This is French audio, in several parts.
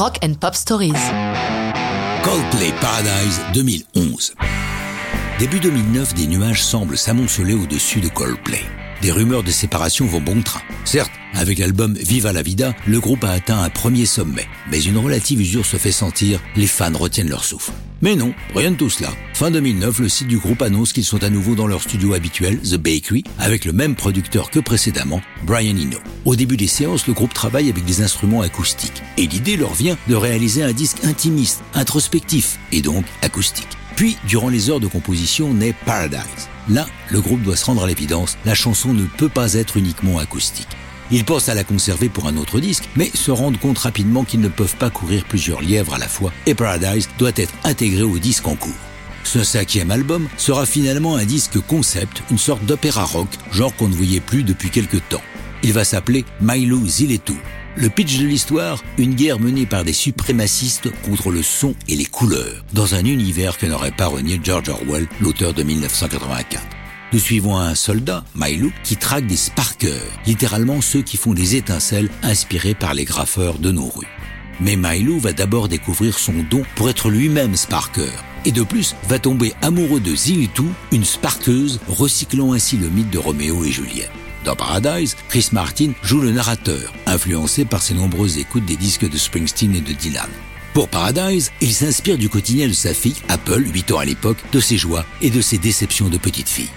Rock and Pop Stories. Coldplay Paradise 2011. Début 2009, des nuages semblent s'amonceler au-dessus de Coldplay. Des rumeurs de séparation vont bon train. Certes, avec l'album Viva la Vida, le groupe a atteint un premier sommet, mais une relative usure se fait sentir, les fans retiennent leur souffle. Mais non, rien de tout cela. Fin 2009, le site du groupe annonce qu'ils sont à nouveau dans leur studio habituel, The Bakery, avec le même producteur que précédemment, Brian Eno. Au début des séances, le groupe travaille avec des instruments acoustiques, et l'idée leur vient de réaliser un disque intimiste, introspectif, et donc acoustique. Puis, durant les heures de composition, naît Paradise. Là, le groupe doit se rendre à l'évidence, la chanson ne peut pas être uniquement acoustique. Ils pensent à la conserver pour un autre disque, mais se rendent compte rapidement qu'ils ne peuvent pas courir plusieurs lièvres à la fois, et Paradise doit être intégré au disque en cours. Ce cinquième album sera finalement un disque concept, une sorte d'opéra rock, genre qu'on ne voyait plus depuis quelque temps. Il va s'appeler Milo Ziletu. Le pitch de l'histoire, une guerre menée par des suprémacistes contre le son et les couleurs, dans un univers que n'aurait pas renié George Orwell, l'auteur de 1984. Nous suivons un soldat, Mailou, qui traque des sparkers, littéralement ceux qui font des étincelles inspirés par les graffeurs de nos rues. Mais Mailou va d'abord découvrir son don pour être lui-même sparker, et de plus va tomber amoureux de Zilitou, une sparkeuse, recyclant ainsi le mythe de Roméo et Juliette. Dans Paradise, Chris Martin joue le narrateur, influencé par ses nombreuses écoutes des disques de Springsteen et de Dylan. Pour Paradise, il s'inspire du quotidien de sa fille, Apple, 8 ans à l'époque, de ses joies et de ses déceptions de petite fille.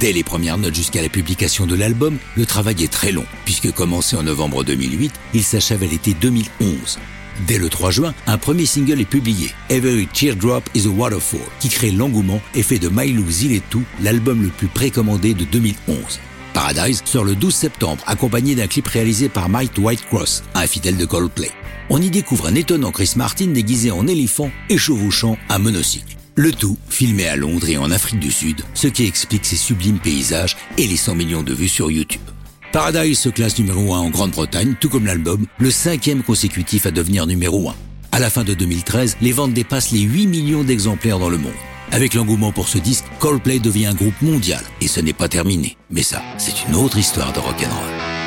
Dès les premières notes jusqu'à la publication de l'album, le travail est très long, puisque commencé en novembre 2008, il s'achève à l'été 2011. Dès le 3 juin, un premier single est publié, Every Teardrop is a Waterfall, qui crée l'engouement et fait de Mailou Ziletou l'album le plus précommandé de 2011. Paradise sort le 12 septembre, accompagné d'un clip réalisé par Mike Whitecross, un fidèle de Coldplay. On y découvre un étonnant Chris Martin déguisé en éléphant et chevauchant un monocycle. Le tout filmé à Londres et en Afrique du Sud, ce qui explique ses sublimes paysages et les 100 millions de vues sur YouTube. Paradise se classe numéro 1 en Grande-Bretagne, tout comme l'album, le cinquième consécutif à devenir numéro 1. À la fin de 2013, les ventes dépassent les 8 millions d'exemplaires dans le monde. Avec l'engouement pour ce disque, Coldplay devient un groupe mondial et ce n'est pas terminé. Mais ça, c'est une autre histoire de rock'n'roll.